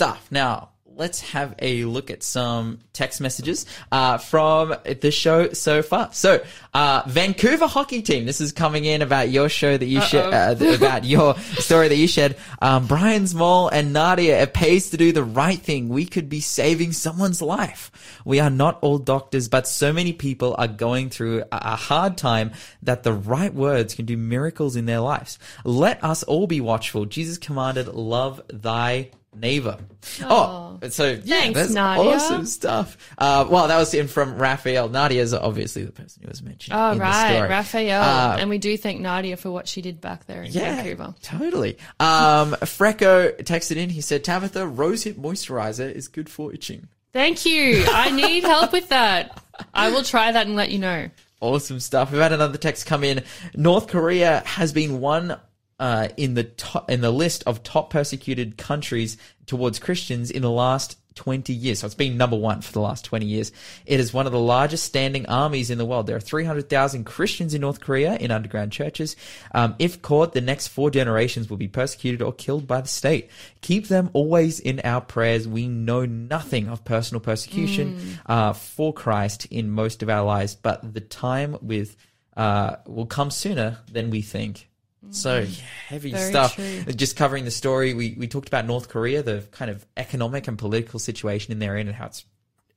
stuff. Now, let's have a look at some text messages uh, from the show so far. So, uh, Vancouver hockey team. This is coming in about your show that you shared, uh, about your story that you shared. Um, Brian Small and Nadia. It pays to do the right thing. We could be saving someone's life. We are not all doctors, but so many people are going through a hard time that the right words can do miracles in their lives. Let us all be watchful. Jesus commanded, "Love thy neighbor. Oh, so yeah, Thanks, that's Nadia. awesome stuff. Uh, well, that was in from Raphael. Nadia is obviously the person who was mentioned. Oh, in the right. Raphael. Uh, and we do thank Nadia for what she did back there in yeah, Vancouver. totally. Um, Freco texted in. He said, "Tabitha, rosehip moisturizer is good for itching." Thank you. I need help with that. I will try that and let you know. Awesome stuff. We've had another text come in. North Korea has been one uh, in the top, in the list of top persecuted countries towards Christians in the last 20 years. So it's been number one for the last 20 years. It is one of the largest standing armies in the world. There are 300,000 Christians in North Korea in underground churches. Um, if caught, the next four generations will be persecuted or killed by the state. Keep them always in our prayers. We know nothing of personal persecution uh, for Christ in most of our lives, but the time with uh, will come sooner than we think. So mm. yeah, heavy Very stuff. true. Uh, just covering the story, we we talked about North Korea, the kind of economic and political situation in there, and how it's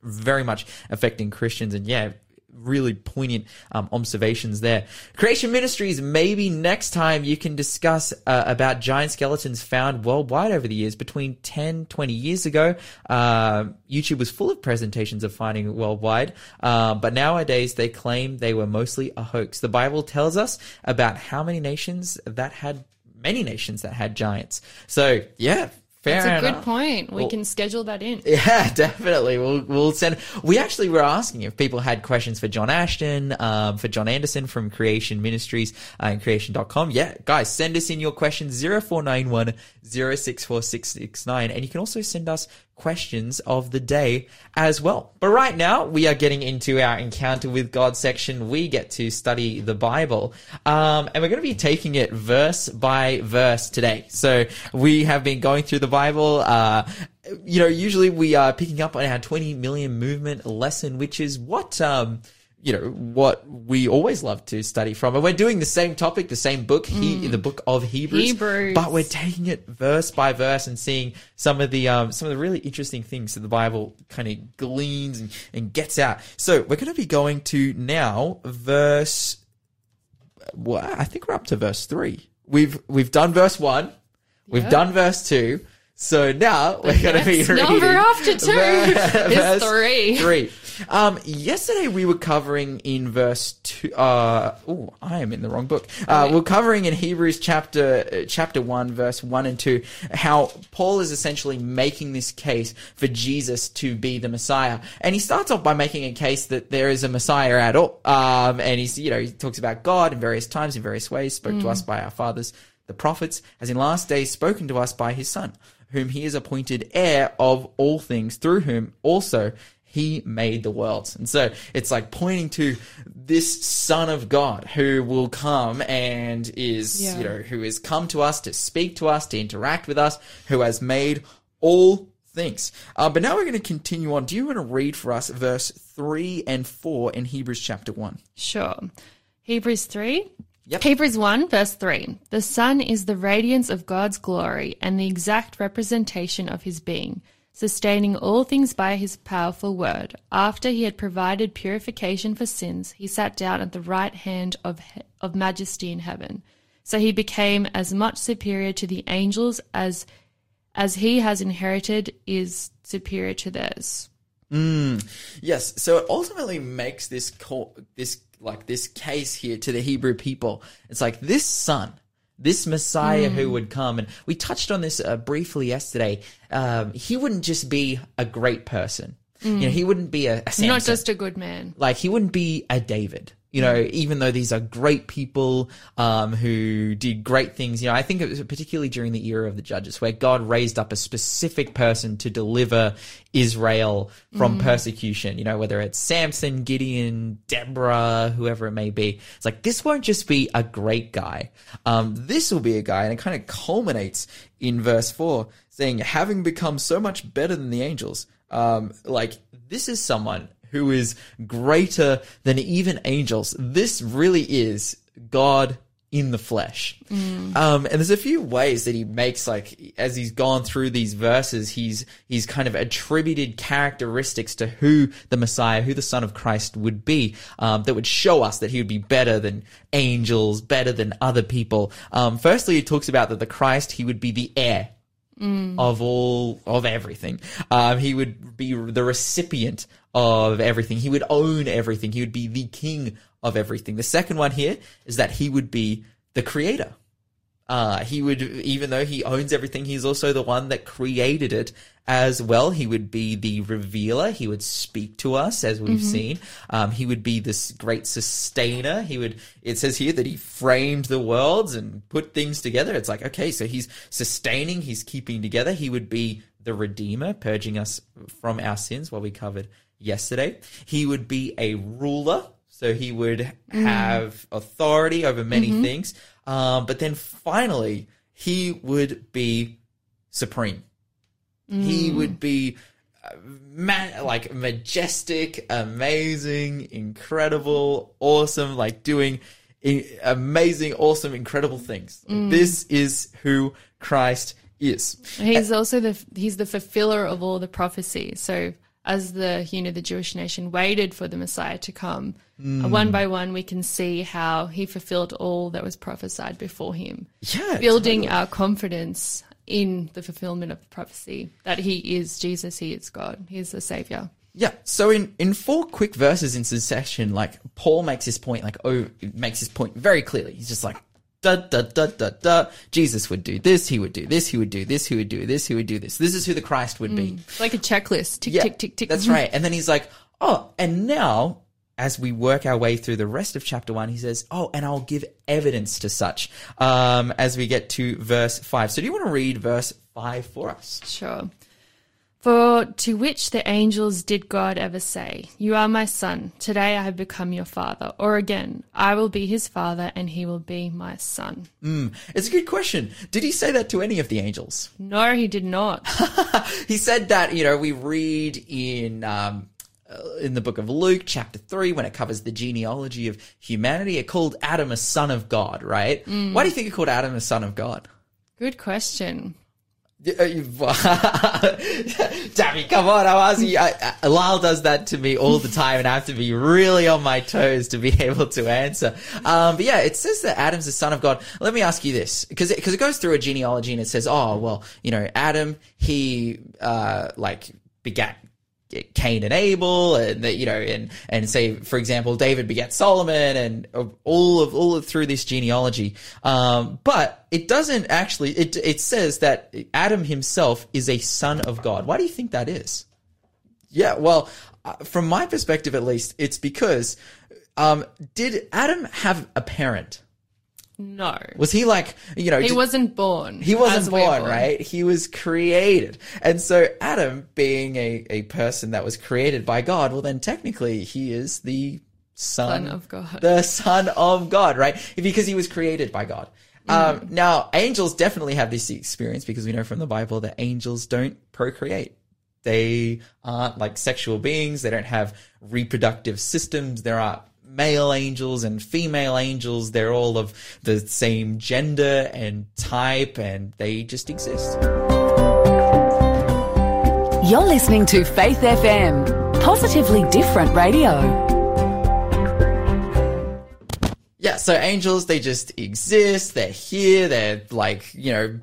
very much affecting Christians. And yeah, really poignant um, observations there. Creation Ministries, maybe next time you can discuss uh, about giant skeletons found worldwide over the years. Between 10, 20 years ago, uh, YouTube was full of presentations of finding worldwide, uh, but nowadays they claim they were mostly a hoax. The Bible tells us about how many nations that had, many nations that had giants. So yeah, fair That's a good point. We Well- can schedule that in. Yeah, definitely. We'll we'll send. We actually were asking if people had questions for John Ashton, um, for John Anderson from Creation Ministries uh, and creation.com. Yeah, guys, send us in your questions 0491 064669. And you can also send us questions of the day as well. But right now, we are getting into our encounter with God section. We get to study the Bible. Um, and we're going to be taking it verse by verse today. So we have been going through the Bible. Uh, you know, usually we are picking up on our 20 million movement lesson, which is what, um, you know, what we always love to study from. And we're doing the same topic, the same book, he, the book of Hebrews, Hebrews. but we're taking it verse by verse and seeing some of the, um, some of the really interesting things that the Bible kind of gleans and, and gets out. So we're going to be going to now verse, well, I think we're up to verse three. We've, we've done verse one. We've done verse two. So now we're going to be reading number after two is verse three. Three. Um, yesterday we were covering in verse two. Uh, oh, I am in the wrong book. Uh, we're covering in Hebrews chapter uh, chapter one, verse one and two, how Paul is essentially making this case for Jesus to be the Messiah, and he starts off by making a case that there is a Messiah at all. Um, and he's you know he talks about God in various times in various ways, spoke to us by our fathers, the prophets, as in last days spoken to us by his Son, whom he is appointed heir of all things, through whom also he made the worlds. And so it's like pointing to this son of God who will come and is, Yeah. you know, who has come to us to speak to us, to interact with us, who has made all things. Uh, but now we're going to continue on. Do you want to read for us verse 3 and 4 in Hebrews chapter 1? Sure. Hebrews 3. Yep. Hebrews 1, verse 3. The Son is the radiance of God's glory and the exact representation of his being, sustaining all things by his powerful word. After he had provided purification for sins, he sat down at the right hand of, of majesty in heaven. So he became as much superior to the angels as as he has inherited is superior to theirs. Mm, Yes, so it ultimately makes this call, this like this case here to the Hebrew people. It's like this son, this Messiah who would come, and we touched on this uh, briefly yesterday. Um, he wouldn't just be a great person. You know, he wouldn't be a, a Samson. Not just a good man. like he wouldn't be a David. You know, even though these are great people um, who did great things, you know, I think it was particularly during the era of the judges where God raised up a specific person to deliver Israel from persecution. You know, whether it's Samson, Gideon, Deborah, whoever it may be. It's like this won't just be a great guy. Um, this will be a guy, and it kind of culminates in verse four, saying, "Having become so much better than the angels." Um, like this is someone who is greater than even angels. This really is God in the flesh. Um, and there's a few ways that he makes, like, as he's gone through these verses, he's, he's kind of attributed characteristics to who the Messiah, who the Son of Christ would be, um, that would show us that he would be better than angels, better than other people. Um, firstly, he talks about that the Christ, he would be the heir of all of everything. Um, he would be the recipient of everything. He would own everything. He would be the king of everything. The second one here is that he would be the creator. Uh, he would, even though he owns everything, he's also the one that created it as well. He would be the revealer. He would speak to us as we've seen. Um, he would be this great sustainer. He would, it says here that he framed the worlds and put things together. It's like, okay, so he's sustaining, he's keeping together. He would be the redeemer, purging us from our sins, what we covered yesterday. He would be a ruler. So he would have authority over many things. Um, but then finally, he would be supreme. He would be uh, ma- like majestic, amazing, incredible, awesome, like doing i- amazing, awesome, incredible things. This is who Christ is. He's also the he's the fulfiller of all the prophecy. So as the you know the Jewish nation waited for the Messiah to come, uh, one by one we can see how he fulfilled all that was prophesied before him, Yeah. building totally. our confidence in the fulfillment of the prophecy that he is Jesus, he is God, he is the Savior. Yeah. So in, in four quick verses in succession, like Paul makes his point, like oh, makes his point very clearly. He's just like da da da da da. Jesus would do this. He would do this. He would do this. He would do this. He would do this. This is who the Christ would be. It's like a checklist, tick Yeah, tick tick tick. That's right. And then he's like, oh, and now as we work our way through the rest of chapter one, he says, oh, and I'll give evidence to such. Um, as we get to verse five. So do you want to read verse five for us? Sure. For to which the angels did God ever say, You are my son, today I have become your father? Or again, I will be his father and he will be my son. It's a good question. Did he say that to any of the angels? No, he did not. he said that you know we read in um, uh, in the book of Luke chapter 3 when it covers the genealogy of humanity it called Adam a son of God right why do you think it called Adam a son of God Good question. Uh, come on, you. I, I, Lyle does that to me all the time, and I have to be really on my toes to be able to answer. Um, but yeah, it says that Adam's the son of God. Let me ask you this, because it, 'cause it goes through a genealogy and it says, oh, well, you know, Adam, he, uh, like, begat Cain and Abel, and you know, and and say for example, David begat Solomon, and all of all of through this genealogy. Um, but it doesn't actually. It it says that Adam himself is a son of God. Why do you think that is? Yeah, well, uh, from my perspective at least, it's because um, did Adam have a parent? No. Was he like you know? He did- wasn't born. he wasn't as we're born, right? He was created. And so Adam, being a, a person that was created by God, well then technically he is the son, Son of God. The son of God, right? Because he was created by God. Mm. Um, now, angels definitely have this experience because we know from the Bible that angels don't procreate. They aren't like sexual beings. They don't have reproductive systems. There are male angels and female angels. They're all of the same gender and type and they just exist. You're listening to Faith FM, positively different radio. Yeah, so angels, they just exist. They're here. They're like, you know,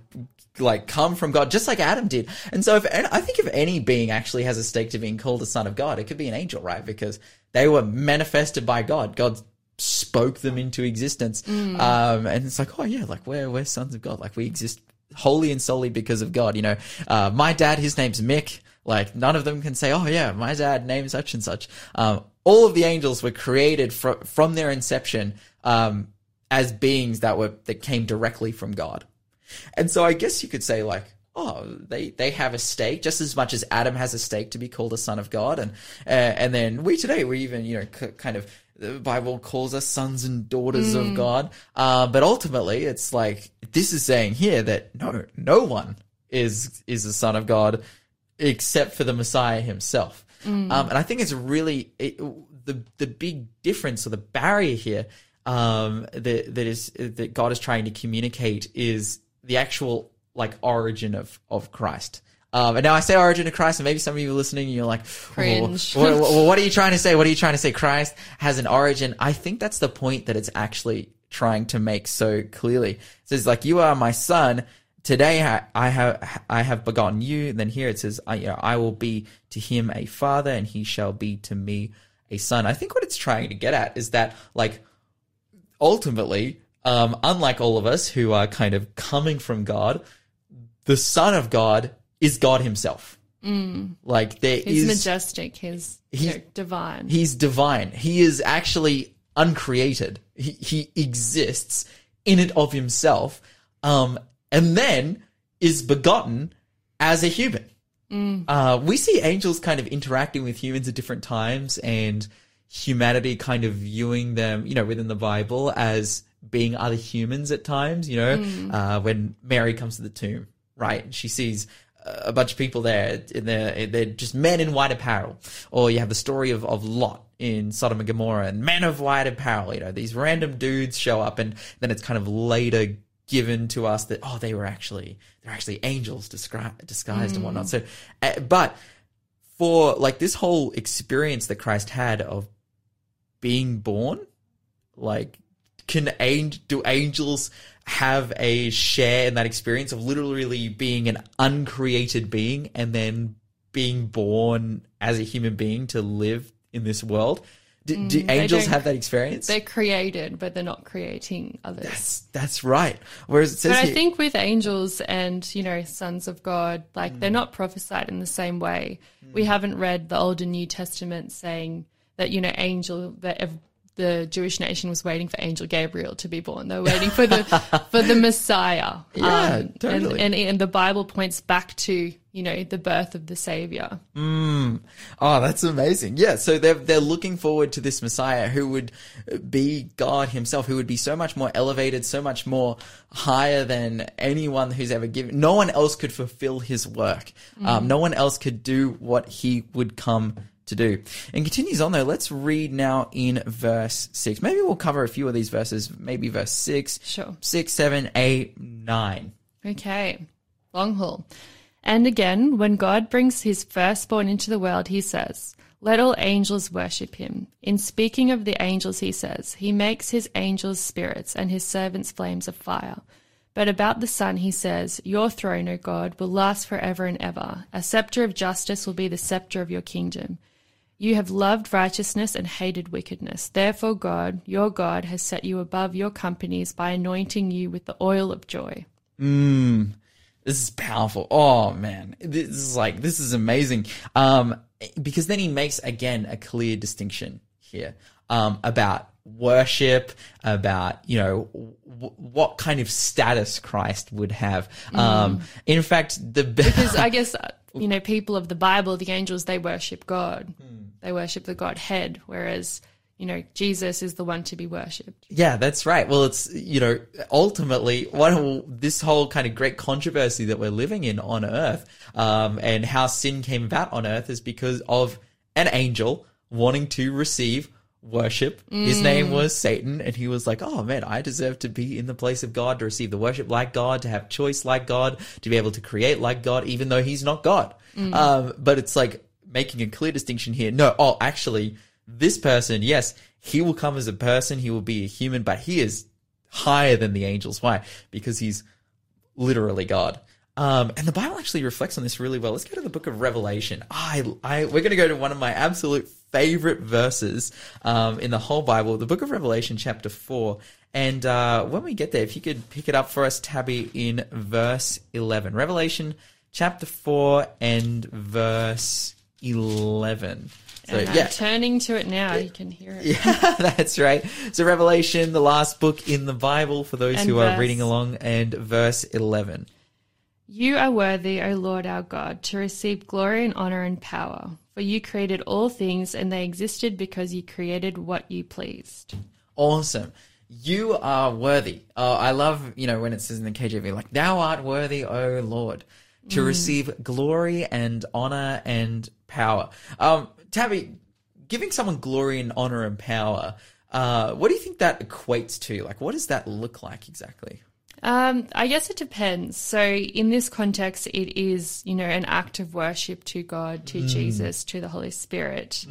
like come from God, just like Adam did. And so if, and I think if any being actually has a stake to being called a son of God, it could be an angel, right? Because they were manifested by God. God spoke them into existence. Um, and it's like, oh yeah, like we're, we're sons of God. Like we exist wholly and solely because of God. You know, uh, my dad, his name's Mick. Like none of them can say, "Oh yeah, my dad named such and such." Um, all of the angels were created fr- from their inception um, as beings that were that came directly from God. And so I guess you could say like, oh, they they have a stake just as much as Adam has a stake to be called a son of God, and uh, and then we today we even you know c- kind of the Bible calls us sons and daughters of God, uh, but ultimately it's like this is saying here that no no one is is a son of God except for the Messiah himself. Um, and I think it's really it, the the big difference or the barrier here um, that that is that God is trying to communicate is the actual like origin of of Christ. Um, and now I say origin of Christ, and maybe some of you are listening, and you're like, oh, Cringe. what, what- what are you trying to say? What are you trying to say? Christ has an origin. I think that's the point that it's actually trying to make so clearly. It says like, you are my son. Today I, I have I have begotten you. And then here it says, I, you know, I will be to him a father, and he shall be to me a son. I think what it's trying to get at is that like ultimately, um, unlike all of us who are kind of coming from God, the Son of God is God Himself. Like there is, He's majestic. He's, He's- divine. He's divine. He is actually uncreated. He, he exists in and of himself, um, and then is begotten as a human. Uh, we see angels kind of interacting with humans at different times, and humanity kind of viewing them, you know, within the Bible as being other humans at times. You know, uh, when Mary comes to the tomb, right? and She sees a bunch of people there, and they're, they're just men in white apparel. Or you have the story of, of Lot in Sodom and Gomorrah, and men of white apparel. You know, these random dudes show up, and then it's kind of later given to us that oh, they were actually they're actually angels disguised, disguised and whatnot. So, uh, but for like this whole experience that Christ had of being born, like can do angels have a share in that experience of literally being an uncreated being and then being born as a human being to live in this world? Do, do mm, angels have that experience? They're created, but they're not creating others. that's, that's right. Whereas it says But I think with angels and, you know, sons of God, like they're mm. not prophesied in the same way. We mm. haven't read the Old and New Testament saying that, you know, angel, that the Jewish nation was waiting for angel Gabriel to be born. They're waiting for the, for the Messiah. Um, Yeah, and- totally. And, and, the Bible points back to, you know, the birth of the Savior. Oh, that's amazing. Yeah, so they're they're looking forward to this Messiah who would be God himself, who would be so much more elevated, so much more higher than anyone who's ever given. No one else could fulfill his work. Um, no one else could do what he would come to do. And continues on though. Let's read now in verse six. Maybe we'll cover a few of these verses. Maybe verse six, Sure. six, seven, eight, nine. Okay, long haul. And again, when God brings his firstborn into the world, he says, Let all angels worship him. In speaking of the angels, he says, He makes his angels spirits and his servants flames of fire. But about the Son, he says, Your throne, O God, will last forever and ever. A scepter of justice will be the scepter of your kingdom. You have loved righteousness and hated wickedness. Therefore, God, your God, has set you above your companies by anointing you with the oil of joy. This is powerful. Oh man, this is like this is amazing. Um, because then he makes again a clear distinction here um, about worship, about you know w- what kind of status Christ would have. Um, in fact, the because I guess uh, you know people of the Bible, the angels, they worship God, Hmm. They worship the Godhead, whereas you know Jesus is the one to be worshipped. Yeah, that's right. Well, it's you know ultimately of this whole kind of great controversy that we're living in on Earth, um, and how sin came about on Earth is because of an angel wanting to receive worship. His name was Satan, and he was like, "Oh man, I deserve to be in the place of God, to receive the worship like God, to have choice like God, to be able to create like God, even though He's not God." Um, but it's like making a clear distinction here. No, oh, actually, this person, yes, he will come as a person, he will be a human, but he is higher than the angels. Why? Because he's literally God. Um, and the Bible actually reflects on this really well. Let's go to the book of Revelation. I, I, we're going to go to one of my absolute favorite verses um, in the whole Bible, the book of Revelation, chapter 4. And uh, when we get there, if you could pick it up for us, Tabby, in verse 11. Revelation chapter 4 and verse 11. So, and I'm yeah. turning to it now. You can hear it. Yeah, that's right. So Revelation, the last book in the Bible for those And who are reading along, and verse 11. You are worthy, O Lord our God, to receive glory and honor and power. For you created all things, and they existed because you created what you pleased. Awesome. You are worthy. Uh, I love, you know, when it says in the KJV, like, thou art worthy, O Lord, to receive glory and honor and power. Um, Tabby, giving someone glory and honor and power, uh, what do you think that equates to? Like, what does that look like exactly? Um, I guess it depends. So, in this context, it is, you know, an act of worship to God, to Jesus, to the Holy Spirit.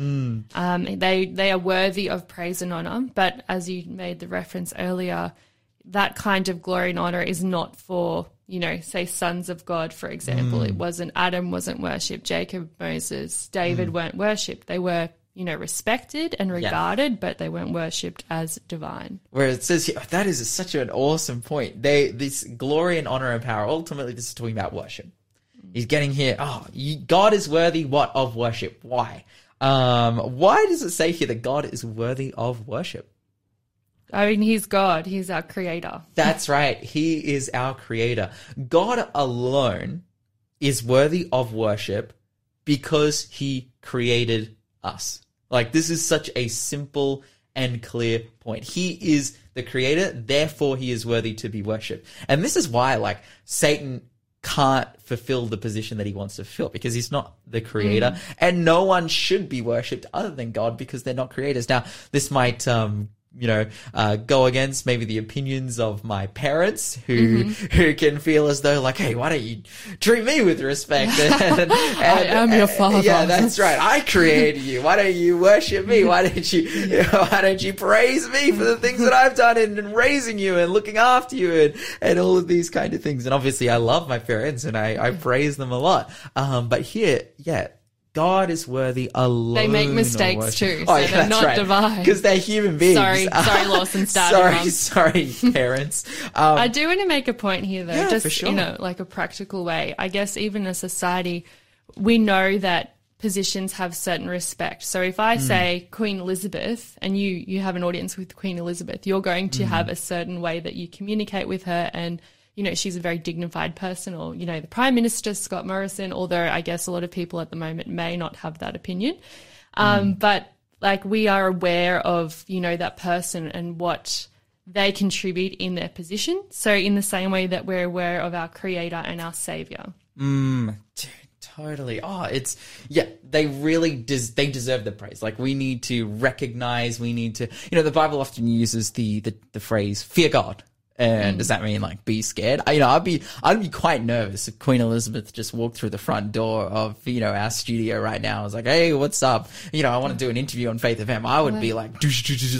Um, they they are worthy of praise and honor. But as you made the reference earlier, that kind of glory and honor is not for, you know, say sons of God, for example. It mm. wasn't Adam wasn't worshipped, Jacob, Moses, David mm. weren't worshipped. They were, you know, respected and regarded, but they weren't worshipped as divine. Where it says here, that is such an awesome point. They, this glory and honor and power, ultimately, this is talking about worship. Mm. He's getting here, oh, you, God is worthy what of worship? Why? Um, why does it say here that God is worthy of worship? I mean, he's God. He's our creator. That's right. He is our creator. God alone is worthy of worship because he created us. Like, this is such a simple and clear point. He is the creator, therefore he is worthy to be worshipped. And this is why, like, Satan can't fulfill the position that he wants to fill because he's not the creator and no one should be worshipped other than God because they're not creators. Now, this might, um, you know, uh, go against maybe the opinions of my parents who, who can feel as though like, Hey, why don't you treat me with respect? And, and, I am your father. Yeah, that's right. I created you. Why don't you worship me? Why don't you, why don't you praise me for the things that I've done and, in raising you and looking after you and, and all of these kind of things. And obviously I love my parents and I, I praise them a lot. Um, but here, yeah. God is worthy alone. They make mistakes too, so they're not divine. Because they're human beings. Sorry, sorry, Lawson's dad and mum. sorry, sorry, parents. Um, I do want to make a point here, though, Yeah, just for sure. in a like a practical way. I guess even as society, we know that positions have certain respect. So if. I say Queen Elizabeth, and you you have an audience with Queen Elizabeth, you're going to have a certain way that you communicate with her, and you know she's a very dignified person. Or you know the Prime Minister Scott Morrison, although I guess a lot of people at the moment may not have that opinion, um, but like we are aware of you know that person and what they contribute in their position. So, in the same way that we're aware of our Creator and our Savior. Dude, totally. Oh, it's yeah. They really des- they deserve the praise. Like we need to recognize. We need to. You know, the Bible often uses the the, the phrase "fear God." And does that mean like be scared? I, you know, I'd be I'd be quite nervous if Queen Elizabeth just walked through the front door of you know our studio right now. I was like, hey, what's up? You know, I want to do an interview on Faith FM. I would be like,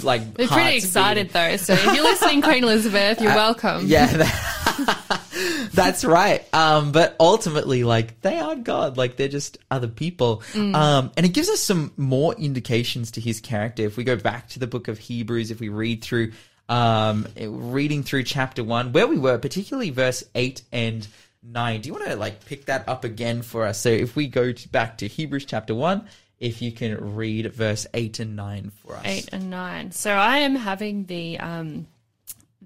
like We're pretty excited beating. though. So, if you're listening, Queen Elizabeth, you're welcome. Uh, Yeah, that- that's right. Um, but ultimately, like they are God, like they're just other people. Um, and it gives us some more indications to his character. If we go back to the book of Hebrews, if we read through, um, reading through chapter one, where we were, particularly verse eight and nine. Do you want to like pick that up again for us? So if we go to, back to Hebrews chapter one, if you can read verse eight and nine for us. Eight and nine. So, I am having the, um,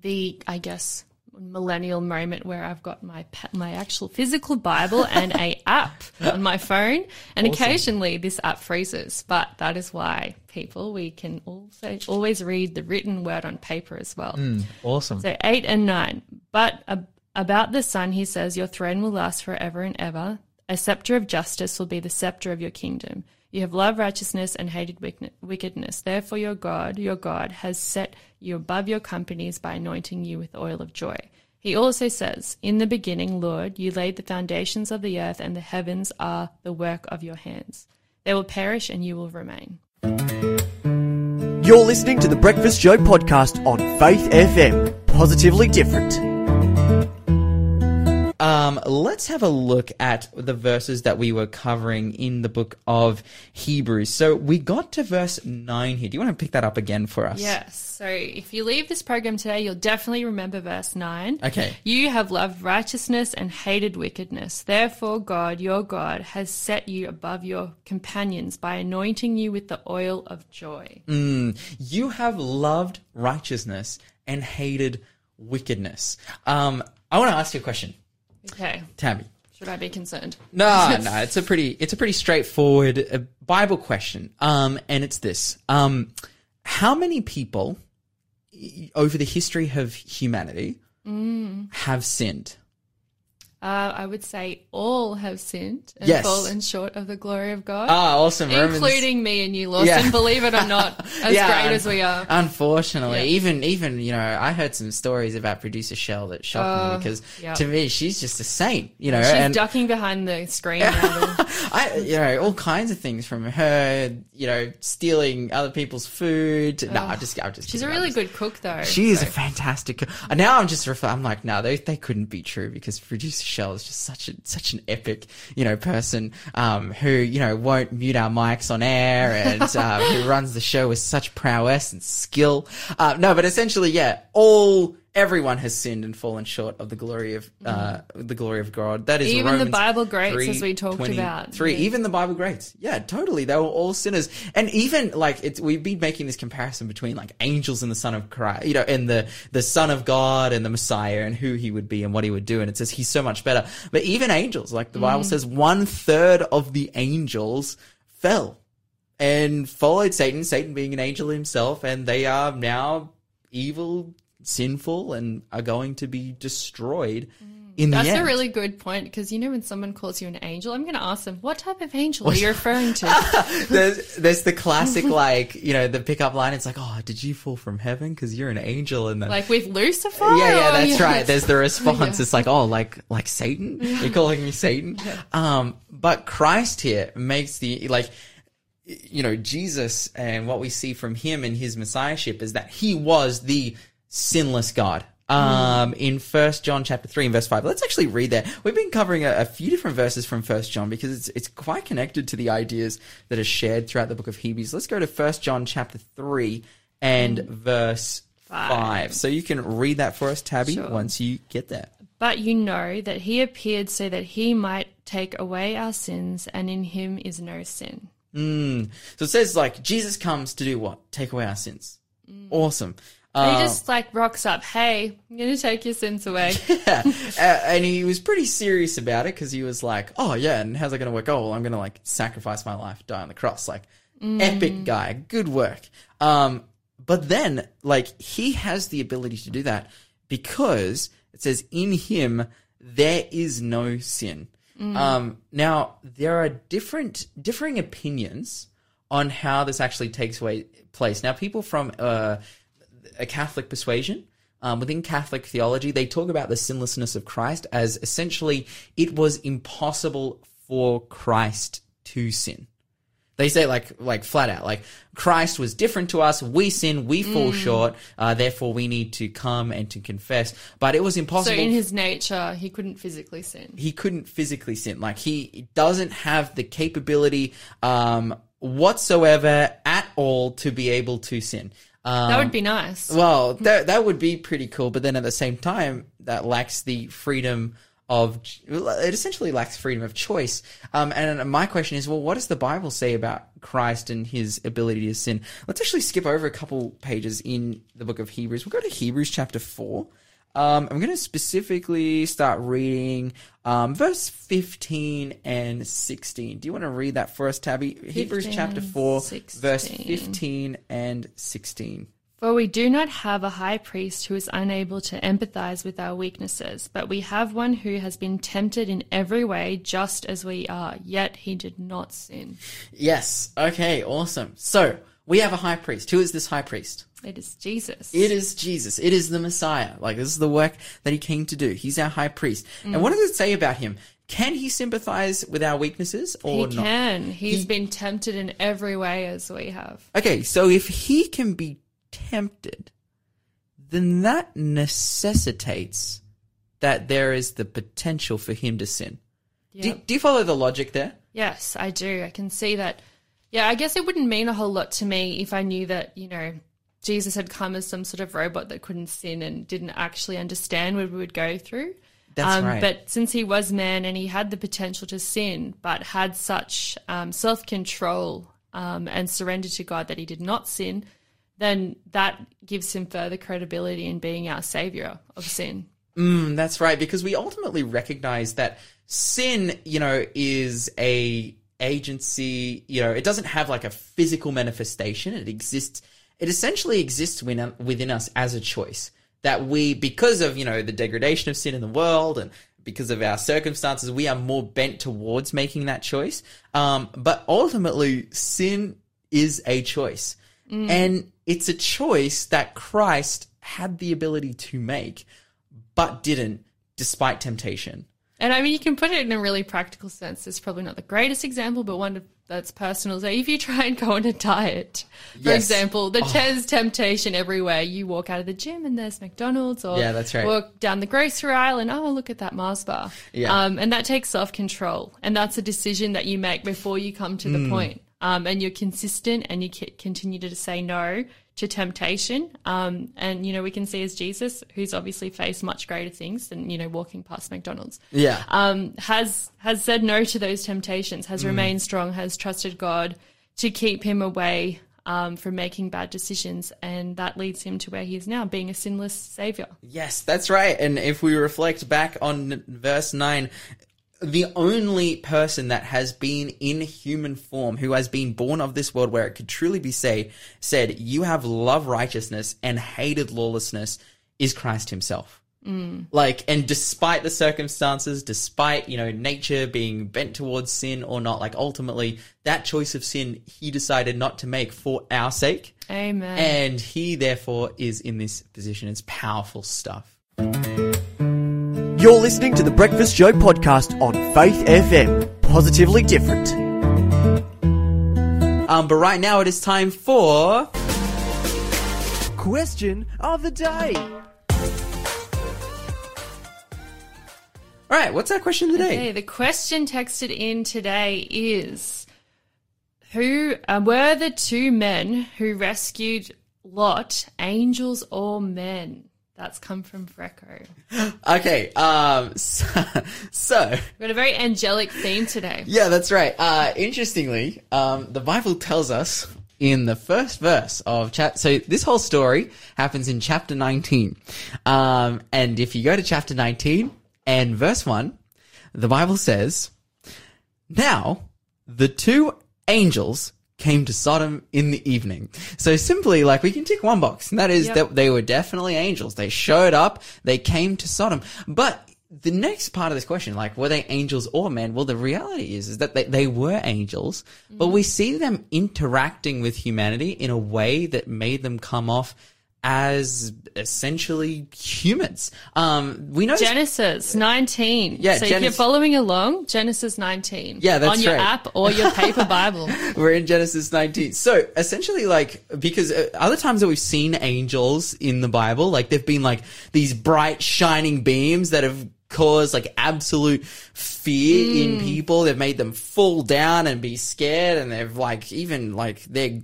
the, I guess, millennial moment where I've got my my actual physical Bible and a app on my phone, and occasionally this app freezes. But that is why people we can also always read the written word on paper as well. Mm, awesome. So eight and nine. But ab- about the Son, he says, Your throne will last forever and ever. A scepter of justice will be the scepter of your kingdom. You have loved righteousness and hated wickedness. Therefore, your God, your God, has set you above your companies by anointing you with oil of joy. He also says, In the beginning, Lord, you laid the foundations of the earth, and the heavens are the work of your hands. They will perish, and you will remain. You're listening to the Breakfast Show podcast on Faith FM. Positively different. Um, let's have a look at the verses that we were covering in the book of Hebrews. So we got to verse 9 here. Do you want to pick that up again for us? Yes. So if you leave this program today, you'll definitely remember verse 9. Okay. You have loved righteousness and hated wickedness. Therefore, God, your God, has set you above your companions by anointing you with the oil of joy. You have loved righteousness and hated wickedness. Um, I want to ask you a question, Okay. Tabby. Should I be concerned? No, no, it's a pretty, it's a pretty straightforward uh, Bible question. Um, and it's this: um, How many people over the history of humanity have sinned? Uh, I would say all have sinned and Yes. fallen short of the glory of God, Ah, awesome, Romans. including me and you, Lawson. Yeah. Believe it or not, as Yeah, great un- as we are. Unfortunately, Yeah. even even you know, I heard some stories about producer Shell that shocked me because yeah. to me, she's just a saint, you know. She's and ducking behind the screen. I, you know, all kinds of things from her, you know, stealing other people's food. no, I'm just, I'm just. She's a kidding. Really just- good cook, though. She is a fantastic. co- And now I'm just refl- I'm like, no, they they couldn't be true because producer Shell is just such a such an epic, you know, person um, who you know won't mute our mics on air and um, who runs the show with such prowess and skill. Uh, no, but essentially, yeah, all everyone has sinned and fallen short of the glory of uh, the glory of God. That is Mm. Even the Bible greats, 3, as we talked 20, about. Three, Yeah. even the Bible greats. Yeah, totally. They were all sinners. And even like it's we've been making this comparison between like angels and the Son of Christ, you know, and the the Son of God and the Messiah and who he would be and what he would do. And it says he's so much better. But even angels, like the Mm. Bible says, one third of the angels fell and followed Satan, Satan being an angel himself, and they are now evil, sinful, and are going to be destroyed in That's the end. a really good point because you know when someone calls you an angel, I'm going to ask them, "What type of angel are you referring to?" there's, there's the classic like you know the pickup line it's like oh did you fall from heaven because you're an angel and then like with Lucifer? yeah yeah that's right there's the response Yeah. it's like oh like like satan you're calling me satan um but christ here makes the like you know jesus and what we see from him and his messiahship is that he was the sinless god um in first john chapter 3 and verse 5 let's actually read that we've been covering a, a few different verses from first john because it's it's quite connected to the ideas that are shared throughout the book of hebrews let's go to first john chapter 3 and verse 5. Five. so you can read that for us tabby Sure. once you get there But you know that he appeared so that he might take away our sins, and in him is no sin. Mm. So it says like Jesus comes to do what? Take away our sins. Awesome. Uh, he just like rocks up, "Hey, I'm to take your sins away." yeah. Uh, and he was pretty serious about it because he was like, "Oh yeah, and how's that going to work? Oh, well, I'm going to like sacrifice my life, die on the cross." Like, epic guy, good work. Um, but then like he has the ability to do that because it says in him there is no sin. Um, now there are different differing opinions on how this actually takes away place. Now, people from uh, a Catholic persuasion. Um, within Catholic theology, they talk about the sinlessness of Christ as essentially it was impossible for Christ to sin. They say like like flat out like Christ was different to us. We sin, we fall short. Uh, therefore, we need to come and to confess. But it was impossible. so in his nature, he couldn't physically sin. he couldn't physically sin. Like he doesn't have the capability um, whatsoever at all to be able to sin. Um, That would be nice. well, that that would be pretty cool. But then at the same time, that lacks the freedom of it essentially lacks freedom of choice. Um, and my question is, well, what does the Bible say about Christ and his ability to sin? Let's actually skip over a couple pages in the book of Hebrews. We'll go to Hebrews chapter four. Um, I'm going to specifically start reading um, verse 15 and 16. Do you want to read that for us, Tabby? Hebrews chapter and 4, verse 15 and 16. For we do not have a high priest who is unable to empathize with our weaknesses, but we have one who has been tempted in every way, just as we are, yet he did not sin. Yes. Okay. Awesome. So we have a high priest. Who is this high priest? It is Jesus. It is Jesus. It is the Messiah. Like this is the work that he came to do. He's our high priest. And mm. what does it say about him? Can he sympathize with our weaknesses he or not? can. He's He- been tempted in every way as we have. Okay, so if he can be tempted, then that necessitates that there is the potential for him to sin. Do, do you follow the logic there? Yes, I do. I can see that. Yeah, I guess it wouldn't mean a whole lot to me if I knew that, you know, Jesus had come as some sort of robot that couldn't sin and didn't actually understand what we would go through. Um, That's right. But since he was man and he had the potential to sin, but had such um, self control um, and surrender to God that he did not sin, then that gives him further credibility in being our savior of sin. Mm, that's right, because we ultimately recognize that sin, you know, is a agency, you know, it doesn't have like a physical manifestation. It exists, it essentially exists within, within us as a choice that we, because of, you know, the degradation of sin in the world and because of our circumstances, we are more bent towards making that choice. Um, but ultimately, sin is a choice. And it's a choice that Christ had the ability to make, but didn't, despite temptation. And I mean, you can put it in a really practical sense. It's probably not the greatest example, but one that's personal. So if you try and go on a diet, for Yes. example, the there's temptation everywhere. You walk out of the gym and there's McDonald's, or Yeah, that's right. walk down the grocery aisle and oh, look at that Mars bar. Yeah. Um, and that takes self control, and that's a decision that you make before you come to the point. Um, and you're consistent, and you continue to say no to temptation. Um, and you know we can see as Jesus, who's obviously faced much greater things than you know walking past McDonald's Yeah. um, has has said no to those temptations, Mm. has remained strong, has trusted God to keep him away um, from making bad decisions, and that leads him to where he is now, being a sinless savior. Yes, that's right. And if we reflect back on verse 9, the only person that has been in human form, who has been born of this world where it could truly be say, said, You have loved righteousness and hated lawlessness, is Christ himself. Mm. Like, and despite the circumstances, despite, you know, nature being bent towards sin or not, like ultimately that choice of sin he decided not to make for our sake. Amen. And he therefore is in this position. It's powerful stuff. You're listening to the Breakfast Show podcast on Faith FM. Positively different. Um, but right now it is time for. Question of the day. All right, what's our question of the day? Okay, the question texted in today is Who uh, were the two men who rescued Lot, angels or men? That's come from Freco. Okay, um, so, so We've got a very angelic theme today. yeah, that's right. Uh, interestingly, um, the Bible tells us in the first verse of chapter. So this whole story happens in chapter 19. Um, and if you go to chapter 19 and verse 1, the Bible says, Now the two angels came to Sodom in the evening. So simply, like, we can tick one box, and that is Yep. that they were definitely angels. They showed up, they came to Sodom. But the next part of this question, like, were they angels or men? Well, the reality is, is that they, they were angels, but mm-hmm. we see them interacting with humanity in a way that made them come off as essentially humans. Um, we know Genesis 19. Yeah, so if you're following along, Genesis 19. Yeah, that's On your right. app or your paper Bible. We're in Genesis 19. So essentially, like, because uh, other times that we've seen angels in the Bible, like, they've been like these bright, shining beams that have caused like absolute fear in people. They've made them fall down and be scared, and they've like even like their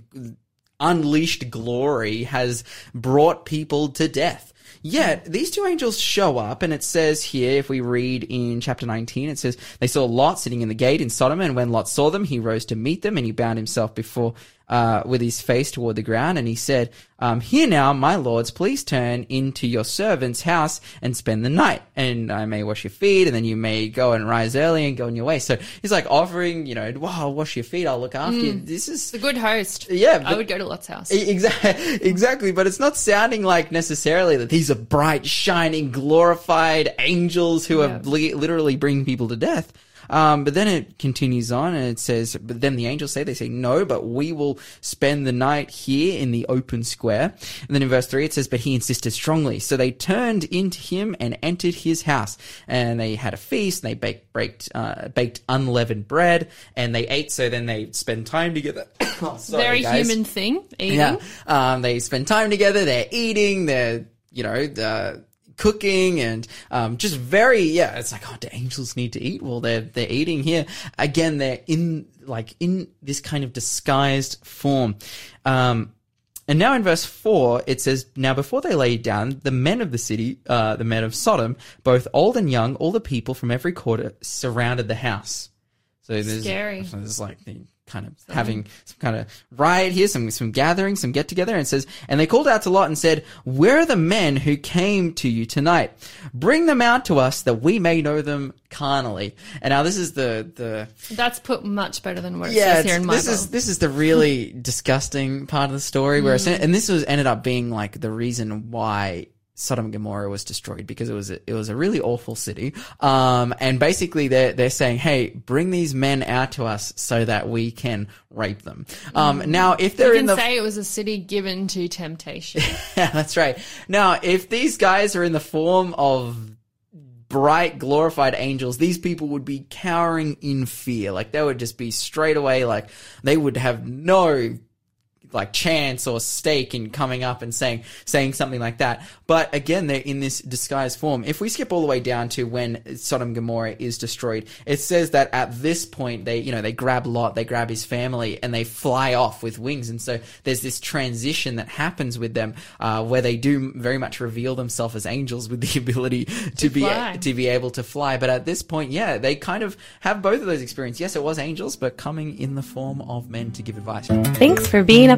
unleashed glory has brought people to death. Yet hmm. these two angels show up, and it says here, if we read in chapter 19, it says, They saw Lot sitting in the gate in Sodom, and when Lot saw them, he rose to meet them, and he bound himself before, uh, with his face toward the ground, and he said, um, Here now, my lords, please turn into your servant's house and spend the night, and I may wash your feet, and then you may go and rise early and go on your way. So he's like offering, you know, wow, I'll wash your feet, I'll look after you. This is The good host. Yeah, I would go to Lot's house. Exactly, exactly. But it's not sounding like necessarily that these are bright, shining, glorified angels who are li- literally bringing people to death. Um, but then it continues on and it says, but then the angels say, they say, no, but we will spend the night here in the open square. And then in verse three, it says, but he insisted strongly. So they turned into him and entered his house and they had a feast and they baked, baked, uh, baked unleavened bread and they ate. So then they spend time together. Oh, sorry, Very guys. human thing, eating. Yeah. Um, they spend time together. They're eating. They're, you know, uh, cooking and um, just very yeah. It's like oh, do angels need to eat? Well, they're they're eating here again. They're in like in this kind of disguised form. Um, and now in verse 4, it says, Now before they lay down, the men of the city, uh, the men of Sodom, both old and young, all the people from every quarter surrounded the house. So there's, Scary. so there's like the kind of having some kind of riot here, some some gathering, some get together, and says, and they called out to Lot and said, "Where are the men who came to you tonight? Bring them out to us that we may know them carnally." And now this is the the That's put much better than what it yeah, says here in my this is this is the really disgusting part of the story where it's, mm-hmm. and this was ended up being like the reason why Sodom and Gomorrah was destroyed because it was a, it was a really awful city. Um, and basically they're they're saying, hey, bring these men out to us so that we can rape them. Um, now if they're in the say it was a city given to temptation. yeah, that's right. Now, if these guys are in the form of bright, glorified angels, these people would be cowering in fear. Like, they would just be straight away, like, they would have no like chance or stake in coming up and saying saying something like that. But again, they're in this disguised form. If we skip all the way down to when Sodom and Gomorrah is destroyed, it says that at this point they you know they grab Lot, they grab his family, and they fly off with wings. And so there's this transition that happens with them uh, where they do very much reveal themselves as angels with the ability to, be fly. to be able to fly. But at this point, yeah, they kind of have both of those experiences. Yes, it was angels, but coming in the form of men to give advice. Thanks for being a